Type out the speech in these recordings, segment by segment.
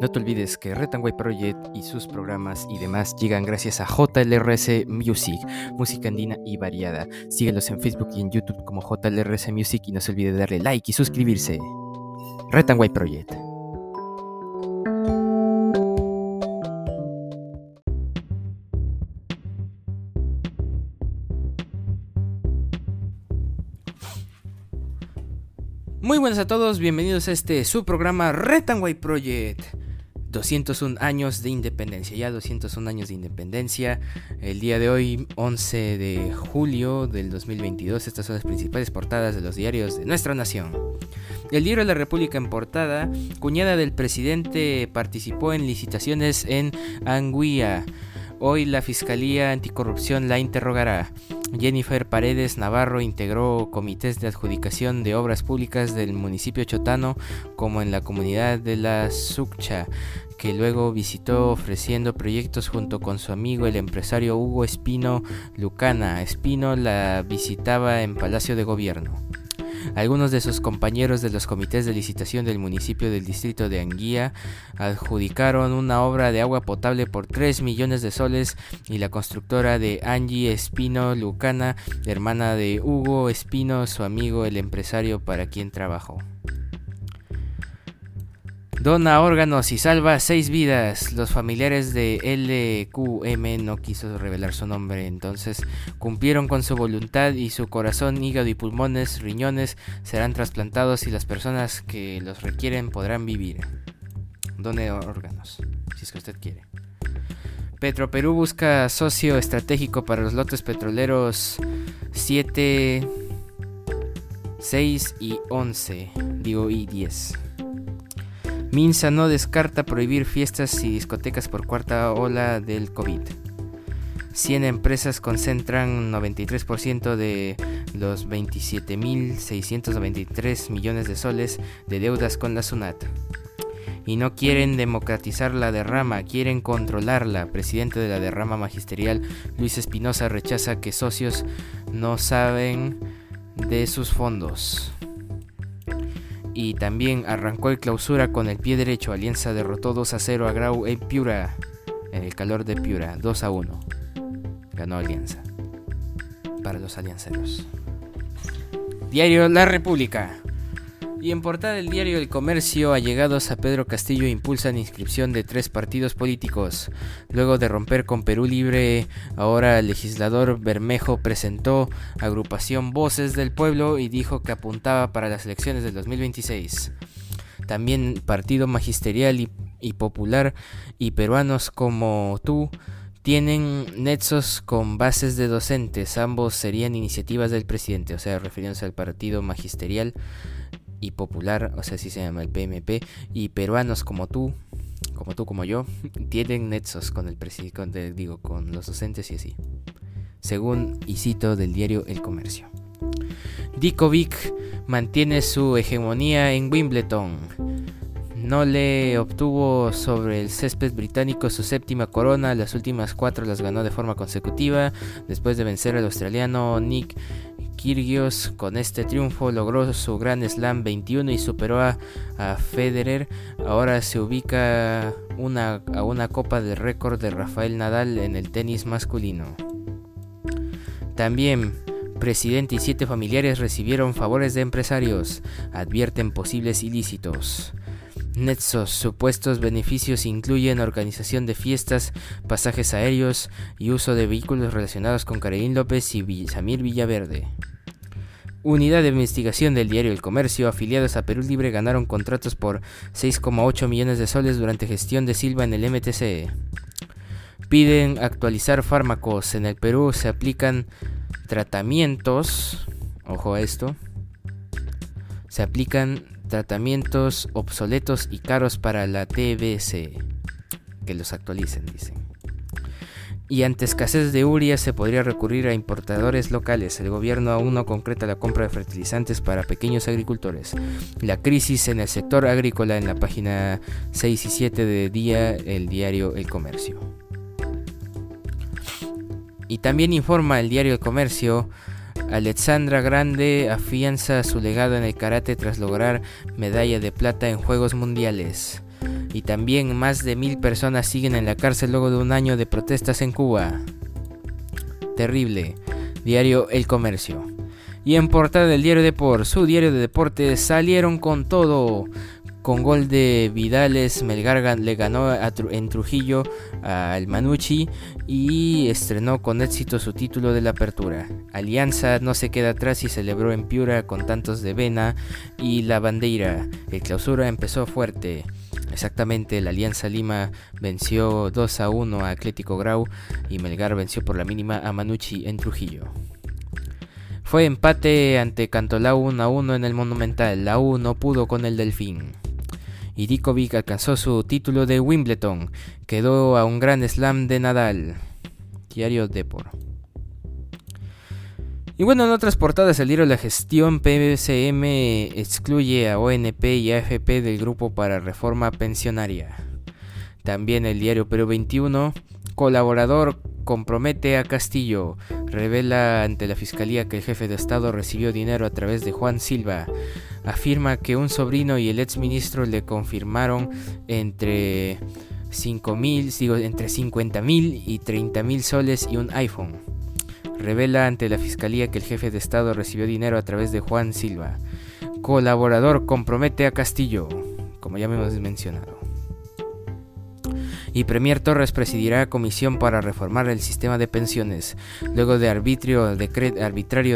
No te olvides que Retanway Project y sus programas y demás llegan gracias a JLRS Music, música andina y variada. Síguelos en Facebook y en YouTube como JLRS Music y no se olvide darle like y suscribirse. Retanway Project. Muy buenas a todos, bienvenidos a este su programa Retanway Project. 201 años de independencia, ya 201 años de independencia. El día de hoy, 11 de julio del 2022, estas son las principales portadas de los diarios de nuestra nación. El diario de la República en portada, cuñada del presidente participó en licitaciones en Anguilla. Hoy la Fiscalía Anticorrupción la interrogará. Jennifer Paredes Navarro integró comités de adjudicación de obras públicas del municipio chotano como en la comunidad de la Succha, que luego visitó ofreciendo proyectos junto con su amigo el empresario Hugo Espino Lucana. Espino la visitaba en Palacio de Gobierno. Algunos de sus compañeros de los comités de licitación del municipio del distrito de Anguía adjudicaron una obra de agua potable por 3 millones de soles y la constructora de Angie Espino Lucana, hermana de Hugo Espino, su amigo el empresario para quien trabajó. Dona órganos y salva seis vidas. Los familiares de LQM no quiso revelar su nombre, entonces cumplieron con su voluntad y su corazón, hígado y pulmones, riñones serán trasplantados y las personas que los requieren podrán vivir. Done órganos, si es que usted quiere. Petroperú busca socio estratégico para los lotes petroleros 7, 6 y 11, digo y 10. Minsa no descarta prohibir fiestas y discotecas por cuarta ola del COVID. 100 empresas concentran 93% de los 27.693 millones de soles de deudas con la SUNAT. Y no quieren democratizar la derrama, quieren controlarla. Presidente de la derrama magisterial, Luis Espinosa, rechaza que socios no saben de sus fondos y también arrancó el clausura con el pie derecho. Alianza derrotó 2 a 0 a Grau en Piura, en el calor de Piura, 2 a 1. Ganó Alianza para los alianceros. Diario La República. Y en portada del diario El Comercio, allegados a Pedro Castillo impulsan inscripción de tres partidos políticos. Luego de romper con Perú Libre, ahora el legislador Bermejo presentó agrupación Voces del Pueblo y dijo que apuntaba para las elecciones del 2026. También Partido Magisterial y, Popular y peruanos como tú tienen nexos con bases de docentes. Ambos serían iniciativas del presidente, o sea, refiriéndose al Partido Magisterial y popular, o sea, así se llama el PMP, y peruanos como tú, como tú, como yo, tienen nexos con el presidente, digo, con los docentes y así. Según y cito del diario El Comercio. Dikovic mantiene su hegemonía en Wimbledon. No le obtuvo sobre el césped británico su séptima corona, las últimas cuatro las ganó de forma consecutiva, después de vencer al australiano Nick Kyrgios con este triunfo logró su Gran Slam 21 y superó a, Federer. Ahora se ubica una, a una copa de récord de Rafael Nadal en el tenis masculino. También presidente y siete familiares recibieron favores de empresarios, advierten posibles ilícitos. Netsos, supuestos beneficios incluyen organización de fiestas, pasajes aéreos y uso de vehículos relacionados con Karenín López y Samir Villaverde. Unidad de investigación del diario El Comercio, afiliados a Perú Libre, ganaron contratos por 6,8 millones de soles durante gestión de Silva en el MTC. Piden actualizar fármacos. En el Perú se aplican tratamientos, ojo a esto, se aplican tratamientos obsoletos y caros para la TBC. Que los actualicen, dicen y ante escasez de uria se podría recurrir a importadores locales. El gobierno aún no concreta la compra de fertilizantes para pequeños agricultores. La crisis en el sector agrícola en la página 6 y 7 de día el diario El Comercio. Y también informa el diario El Comercio Alexandra Grande afianza su legado en el karate tras lograr medalla de plata en Juegos Mundiales. Y también más de mil personas siguen en la cárcel luego de un año de protestas en Cuba. Terrible. Diario El Comercio. Y en portada del diario Deport, su diario de deportes, salieron con todo. Con gol de Vidales, Melgar le ganó en Trujillo al Manucci y estrenó con éxito su título de la apertura. Alianza no se queda atrás y celebró en Piura con tantos de Vena y la bandera. El clausura empezó fuerte. Exactamente, la Alianza Lima venció 2 a 1 a Atlético Grau y Melgar venció por la mínima a Manucci en Trujillo. Fue empate ante Cantolao 1 a 1 en el Monumental. La U no pudo con el Delfín. Y Dikovic alcanzó su título de Wimbledon. Quedó a un gran slam de Nadal. Diario Depor. Y bueno, en otras portadas diario La Gestión PCM excluye a ONP y AFP del grupo para reforma pensionaria. También el diario Perú 21, colaborador compromete a Castillo, revela ante la fiscalía que el jefe de Estado recibió dinero a través de Juan Silva, afirma que un sobrino y el exministro le confirmaron entre 5 mil, digo, entre 50 mil y 30 mil soles y un iPhone revela ante la Fiscalía que el jefe de Estado recibió dinero a través de Juan Silva. Colaborador compromete a Castillo, como ya hemos mencionado. Y Premier Torres presidirá comisión para reformar el sistema de pensiones, luego de arbitrario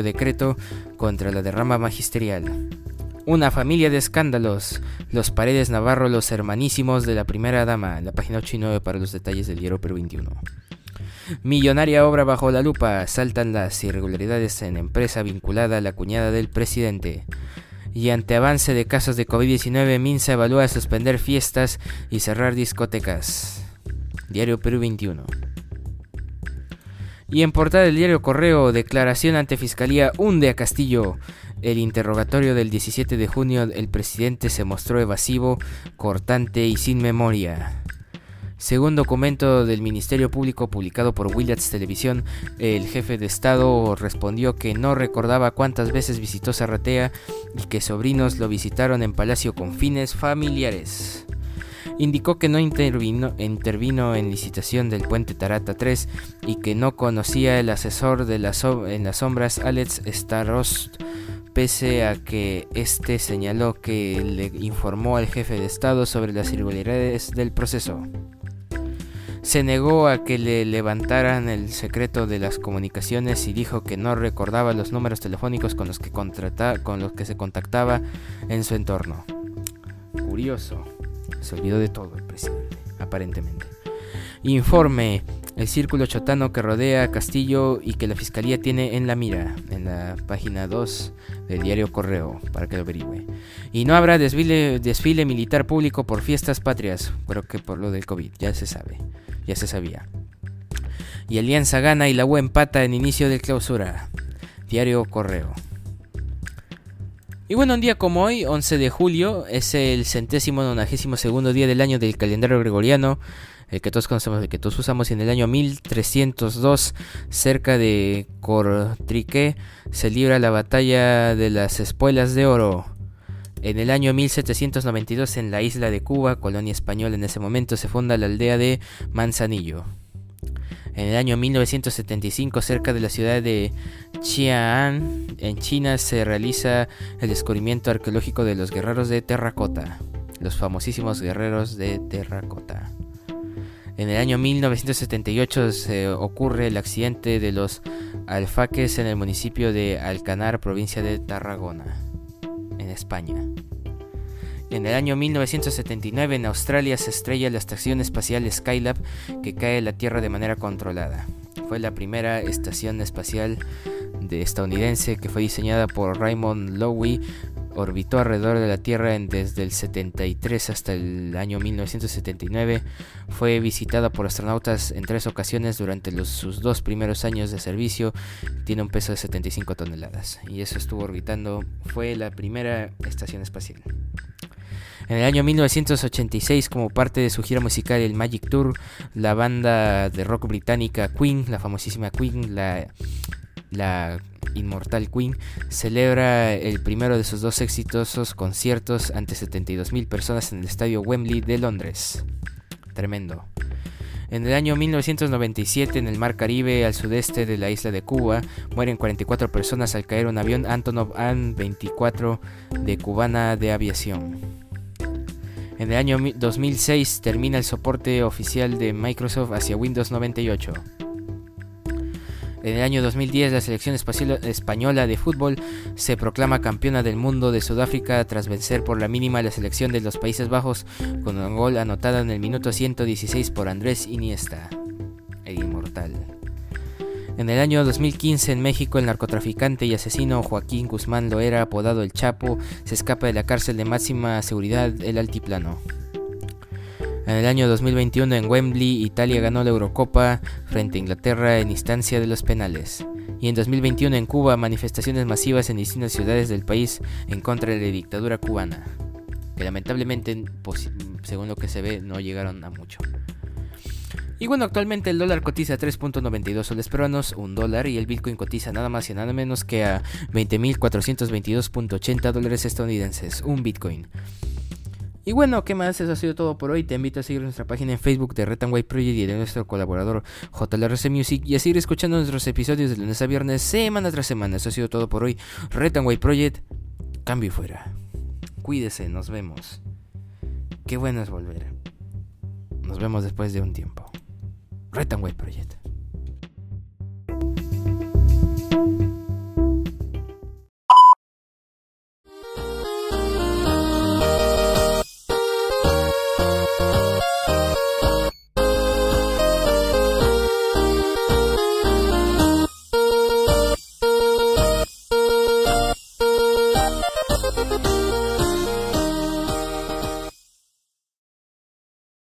decreto contra la derrama magisterial. Una familia de escándalos. Los Paredes Navarro, los hermanísimos de la primera dama. La página 8 y 9 para los detalles del Diario Perú 21. Millonaria obra bajo la lupa. Saltan las irregularidades en empresa vinculada a la cuñada del presidente. Y ante avance de casos de COVID-19, Minsa evalúa suspender fiestas y cerrar discotecas. Diario Perú 21. Y en portada del diario Correo, declaración ante Fiscalía hunde a Castillo. El interrogatorio del 17 de junio, el presidente se mostró evasivo, cortante y sin memoria. Según documento del Ministerio Público publicado por Williams Televisión, el jefe de Estado respondió que no recordaba cuántas veces visitó Zarratea y que sobrinos lo visitaron en Palacio con fines familiares. Indicó que no intervino, en licitación del puente Tarata 3 y que no conocía el asesor de las en las sombras Alex Starost pese a que este señaló que le informó al jefe de Estado sobre las irregularidades del proceso se negó a que le levantaran el secreto de las comunicaciones y dijo que no recordaba los números telefónicos con los que, con los que se contactaba en su entorno. Curioso, se olvidó de todo el presidente, aparentemente. Informe, el círculo chotano que rodea a Castillo y que la fiscalía tiene en la mira, en la página 2 del diario Correo, para que lo averigüe. Y no habrá desfile, desfile militar público por fiestas patrias, creo que por lo del COVID, ya se sabe ya se sabía. Y Alianza gana y la U empata en inicio de clausura. Diario Correo. Y bueno, un día como hoy, 11 de julio, es el centésimo nonagésimo segundo día del año del calendario gregoriano, el que todos conocemos, el que todos usamos en el año 1302, cerca de Cortrique, se libra la batalla de las espuelas de oro. En el año 1792 en la isla de Cuba, colonia española en ese momento, se funda la aldea de Manzanillo. En el año 1975, cerca de la ciudad de Xi'an, en China, se realiza el descubrimiento arqueológico de los guerreros de terracota, los famosísimos guerreros de terracota. En el año 1978 se ocurre el accidente de los alfaques en el municipio de Alcanar, provincia de Tarragona en España. En el año 1979 en Australia se estrella la estación espacial Skylab que cae a la Tierra de manera controlada. Fue la primera estación espacial de estadounidense que fue diseñada por Raymond Loewy orbitó alrededor de la Tierra desde el 73 hasta el año 1979. Fue visitada por astronautas en tres ocasiones durante sus dos primeros años de servicio. Tiene un peso de 75 toneladas y eso estuvo orbitando. Fue la primera estación espacial. En el año 1986, como parte de su gira musical el Magic Tour, la banda de rock británica Queen, la famosísima Queen, la, Inmortal Queen, celebra el primero de sus dos exitosos conciertos ante 72.000 personas en el estadio Wembley de Londres. Tremendo. En el año 1997, en el Mar Caribe, al sudeste de la isla de Cuba, mueren 44 personas al caer un avión Antonov An-24 de Cubana de Aviación. En el año 2006 termina el soporte oficial de Microsoft hacia Windows 98. En el año 2010 la selección española de fútbol se proclama campeona del mundo de Sudáfrica tras vencer por la mínima la selección de los Países Bajos con un gol anotado en el minuto 116 por Andrés Iniesta, el inmortal. En el año 2015 en México el narcotraficante y asesino Joaquín Guzmán Loera, apodado El Chapo, se escapa de la cárcel de máxima seguridad El Altiplano. En el año 2021 en Wembley, Italia ganó la Eurocopa frente a Inglaterra en instancia de los penales. Y en 2021 en Cuba, manifestaciones masivas en distintas ciudades del país en contra de la dictadura cubana, que lamentablemente, según lo que se ve, no llegaron a mucho. Y bueno, actualmente el dólar cotiza a 3.92 soles peruanos, un dólar, y el Bitcoin cotiza nada más y nada menos que a 20.422.80 dólares estadounidenses, un Bitcoin. Y bueno, ¿qué más? Eso ha sido todo por hoy. Te invito a seguir nuestra página en Facebook de Red White Project y de nuestro colaborador JLRC Music y a seguir escuchando nuestros episodios de lunes a viernes, semana tras semana. Eso ha sido todo por hoy. Red White Project, cambio fuera. Cuídese, nos vemos. Qué bueno es volver. Nos vemos después de un tiempo. Red White Project.